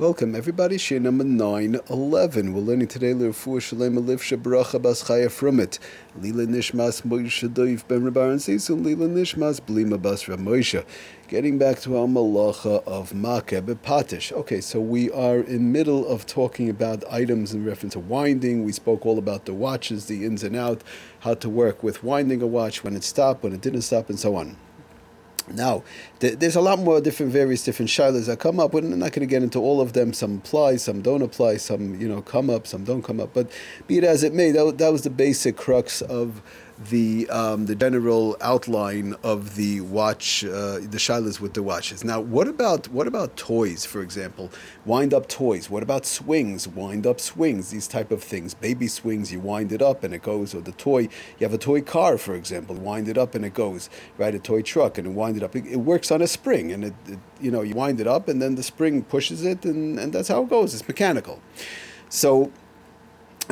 Welcome, everybody. Shir number 911. We're learning today L'Refuah Shalem Alif Shabracha Bas Chaya from it. Lila Nishmas Moshe Doiv Ben Rabban Sisun Lila Nishmas Blima Bas Moshe. Getting back to our malacha of Makeh Patish. Okay, so we are in middle of talking about items in reference to winding. We spoke all about the watches, the ins and out, how to work with winding a watch, when it stopped, when it didn't stop, and so on. Now, th- there's a lot more different, various different shilas that come up. We're not going to get into all of them. Some apply, some don't apply, some you know come up, some don't come up. But be it as it may, that, that was the basic crux of the um, the general outline of the watch, uh, the shilas with the watches. Now, what about what about toys, for example, wind up toys? What about swings, wind up swings? These type of things, baby swings. You wind it up and it goes, or the toy. You have a toy car, for example, wind it up and it goes. Right, a toy truck and it wind it up. It, it works on a spring, and it, it, you know you wind it up and then the spring pushes it, and, and that's how it goes. It's mechanical. So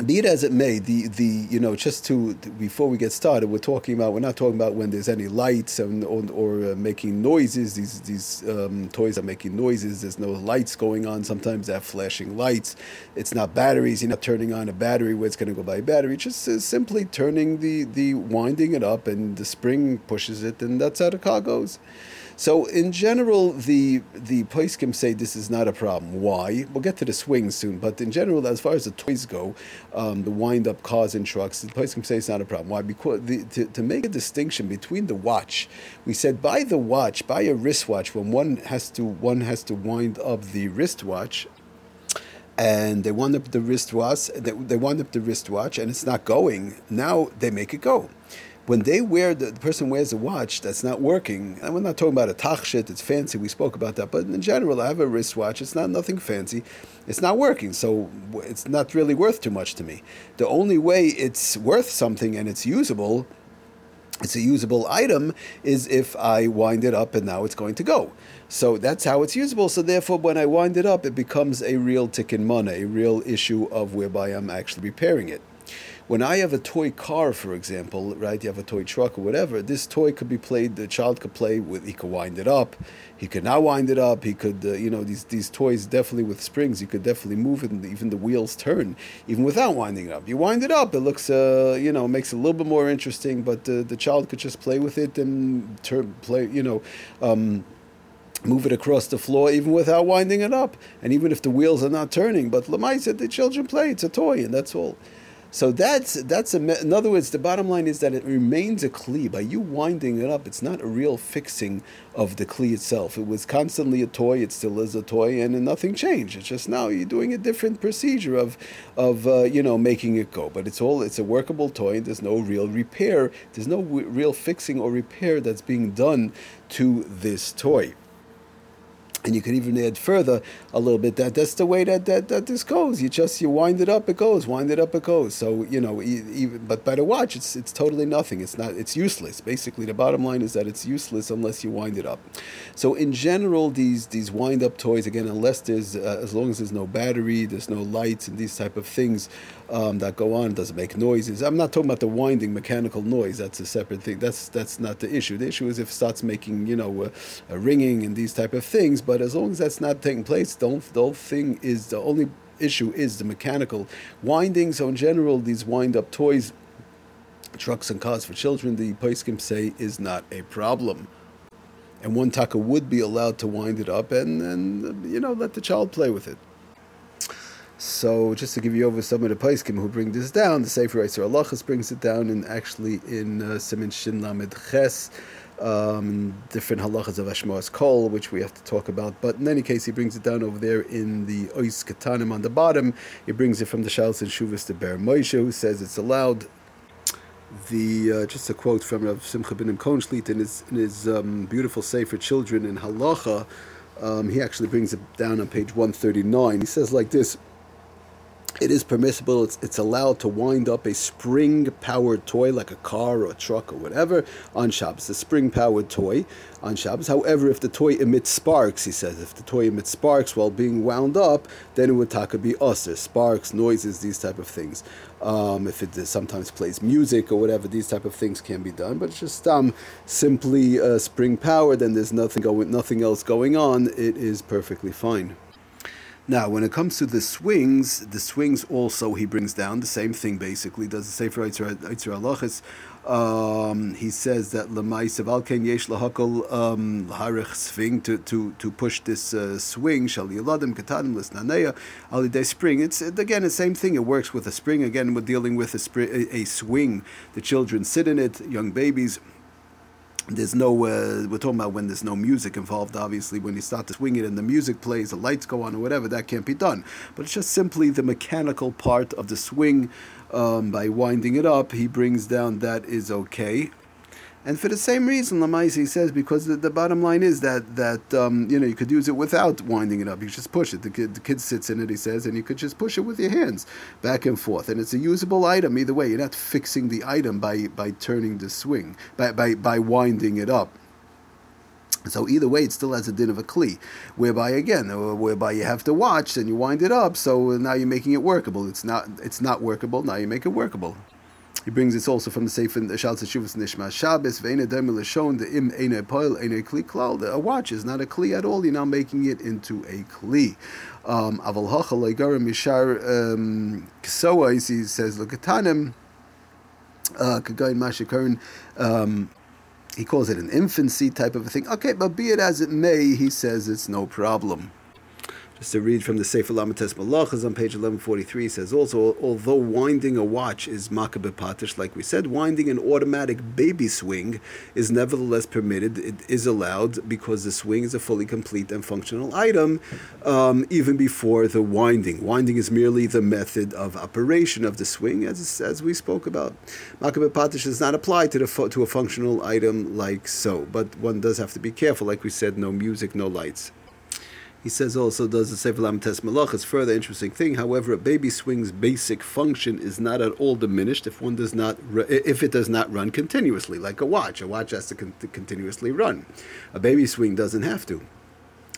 be it as it may, the, the you know just to before we get started, we're talking about we're not talking about when there's any lights and or, or uh, making noises. These these um, toys are making noises. There's no lights going on. Sometimes they have flashing lights. It's not batteries. You're not turning on a battery where it's going to go by a battery. Just uh, simply turning the the winding it up, and the spring pushes it, and that's how the car goes. So in general, the the poskim say this is not a problem. Why? We'll get to the swings soon, but in general, as far as the toys go, um, the wind-up cars and trucks, the poskim say it's not a problem. Why? Because the, to, to make a distinction between the watch, we said buy the watch, buy a wristwatch when one has to one has to wind up the wristwatch and they wind up the wristwatch. They, they wind up the wristwatch, and it's not going. Now they make it go when they wear the, the, person wears a watch that's not working, and we're not talking about a tachshit, it's fancy, we spoke about that, but in general, I have a wristwatch, it's not nothing fancy, it's not working, so it's not really worth too much to me. The only way it's worth something and it's usable, it's a usable item, is if I wind it up and now it's going to go. So that's how it's usable. So therefore, when I wind it up, it becomes a real tikkun money, a real issue of whereby I'm actually repairing it. When I have a toy car, for example, right, you have a toy truck or whatever, this toy could be played, the child could play with, he could wind it up, he could not wind it up, he could, uh, you know, these, these toys definitely with springs, you could definitely move it and even the wheels turn, even without winding it up. You wind it up, it looks, uh, you know, makes it a little bit more interesting, but uh, the child could just play with it and turn, play, you know, um, move it across the floor even without winding it up, and even if the wheels are not turning. But Lamai said the children play; it's a toy, and that's all. So that's that's a, in other words, the bottom line is that it remains a kli. By you winding it up, it's not a real fixing of the kli itself. It was constantly a toy. It still is a toy, and nothing changed. It's just now you're doing a different procedure of of uh, you know making it go. But it's all it's a workable toy. There's no real repair. There's no w- real fixing or repair that's being done to this toy. And you could even add further a little bit that that's the way that, that, that this goes. You just you wind it up, it goes. Wind it up, it goes. So you know, even but by the watch, it's it's totally nothing. It's not. It's useless. Basically, the bottom line is that it's useless unless you wind it up. So in general, these these wind up toys again, unless there's uh, as long as there's no battery, there's no lights and these type of things um, that go on, doesn't make noises. I'm not talking about the winding mechanical noise. That's a separate thing. That's that's not the issue. The issue is if it starts making you know a, a ringing and these type of things but as long as that's not taking place, the whole, the whole thing is the only issue is the mechanical winding. So in general, these wind-up toys, trucks and cars for children, the Paiskim say is not a problem. And one taka would be allowed to wind it up and, and you know let the child play with it. So just to give you over some of the Paiskim who bring this down, the Sefer Eiser Alachas brings it down, and actually in uh, Simin Shin Lamed Ches, um, different halachas of Ashmoas Kol, which we have to talk about. But in any case, he brings it down over there in the Ois Katanim on the bottom. He brings it from the Shalos and Shuvas to Be'er Moshe, who says it's allowed. The uh, just a quote from Rav Simcha ben Konshlit in his in his um, beautiful Sefer Children in Halacha. Um, he actually brings it down on page 139. He says like this it is permissible, it's, it's allowed to wind up a spring powered toy like a car or a truck or whatever on Shabbos, a spring powered toy on Shabbos. However, if the toy emits sparks, he says, if the toy emits sparks while being wound up, then it would taka be usher, sparks, noises, these type of things. Um, if it sometimes plays music or whatever, these type of things can be done. But it's just um, simply uh, spring powered and there's nothing going, nothing else going on, it is perfectly fine. Now, when it comes to the swings, the swings also he brings down the same thing basically. Does the Sefer Halachas? Um, he says that lemaisa valken yesh lahakol um, laharich swing to to to push this uh, swing shal yeladim katanim lisnaneya alidei spring. It's again the same thing. It works with a spring. Again, we're dealing with a, spring, a swing. The children sit in it, young babies there's no uh, we're talking about when there's no music involved obviously when you start to swing it and the music plays the lights go on or whatever that can't be done. But it's just simply the mechanical part of the swing um, by winding it up he brings down that is okay and for the same reason, Lamaisi says because the, the, bottom line is that that um, you know you could use it without winding it up. You just push it. The kid, the kid sits in it, he says, and you could just push it with your hands back and forth. And it's a usable item either way. You're not fixing the item by by turning the swing by by, by winding it up. So either way, it still has a din of a kli, whereby again, uh, whereby you have to watch and you wind it up. So now you're making it workable. It's not it's not workable. Now you make it workable. He brings this also from the Sefer Shal Teshuvas Nishma Shabbos Ve'ena Demel shown the Im Eine Poil Eine Kli Klal. A watch is not a Kli at all. You're now making it into a Kli. Um, Aval Hacha Legarim Mishar um, Ksoa. He says Lekatanim uh, Kagayin Mashikarin. Um, he calls it an infancy type of a thing. Okay, but be it as it may, he says it's no problem. Just to read from the Sefer Lamates Malachas on page 1143 says also, although winding a watch is makeh b'patish, like we said, winding an automatic baby swing is nevertheless permitted. It is allowed because the swing is a fully complete and functional item, um, even before the winding. Winding is merely the method of operation of the swing, as, as we spoke about. Makeh b'patish does not apply to, the, to a functional item like so, but one does have to be careful. Like we said, no music, no lights. He says also does the Sefer Tes Malach is further interesting thing. However, a baby swing's basic function is not at all diminished if one does not if it does not run continuously, like a watch. A watch has to, con- to continuously run. A baby swing doesn't have to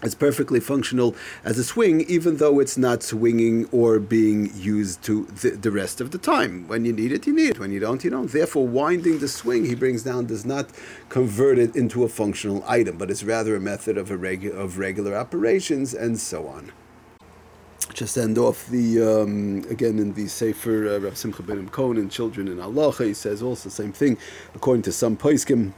it's perfectly functional as a swing, even though it's not swinging or being used to the, the, rest of the time. When you need it, you need it. When you don't, you don't. Therefore, winding the swing, he brings down, does not convert it into a functional item, but it's rather a method of, a regu- of regular operations and so on. Just end off the um, again in the Sefer uh, Rav Simcha Bunim Cohen and Children in Halacha. He says also the same thing. According to some poskim,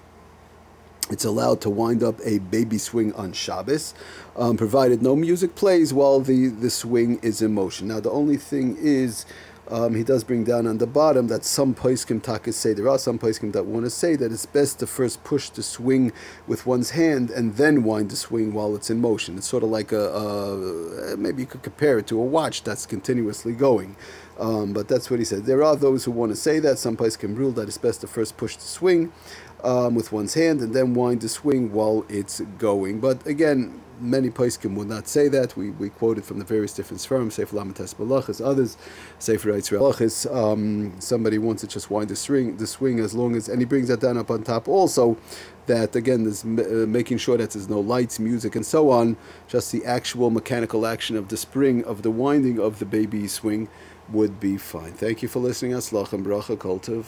it's allowed to wind up a baby swing on Shabbos, um, provided no music plays while the, the swing is in motion. Now, the only thing is, um, he does bring down on the bottom that some poiskim takas say there are some poiskim that want to say that it's best to first push the swing with one's hand and then wind the swing while it's in motion. It's sort of like a, a maybe you could compare it to a watch that's continuously going. Um, but that's what he said. There are those who want to say that some poiskim rule that it's best to first push the swing um, with one's hand and then wind the swing while it's going. But again, many poskim would not say that. We, we quoted from the various different firms, Sefer Lamates Balachas, others, Sefer Balachas. Um, somebody wants to just wind the swing, the swing as long as, and he brings that down up on top also. That again is uh, making sure that there's no lights, music, and so on. Just the actual mechanical action of the spring of the winding of the baby swing would be fine. Thank you for listening. Aslach and bracha kultiv.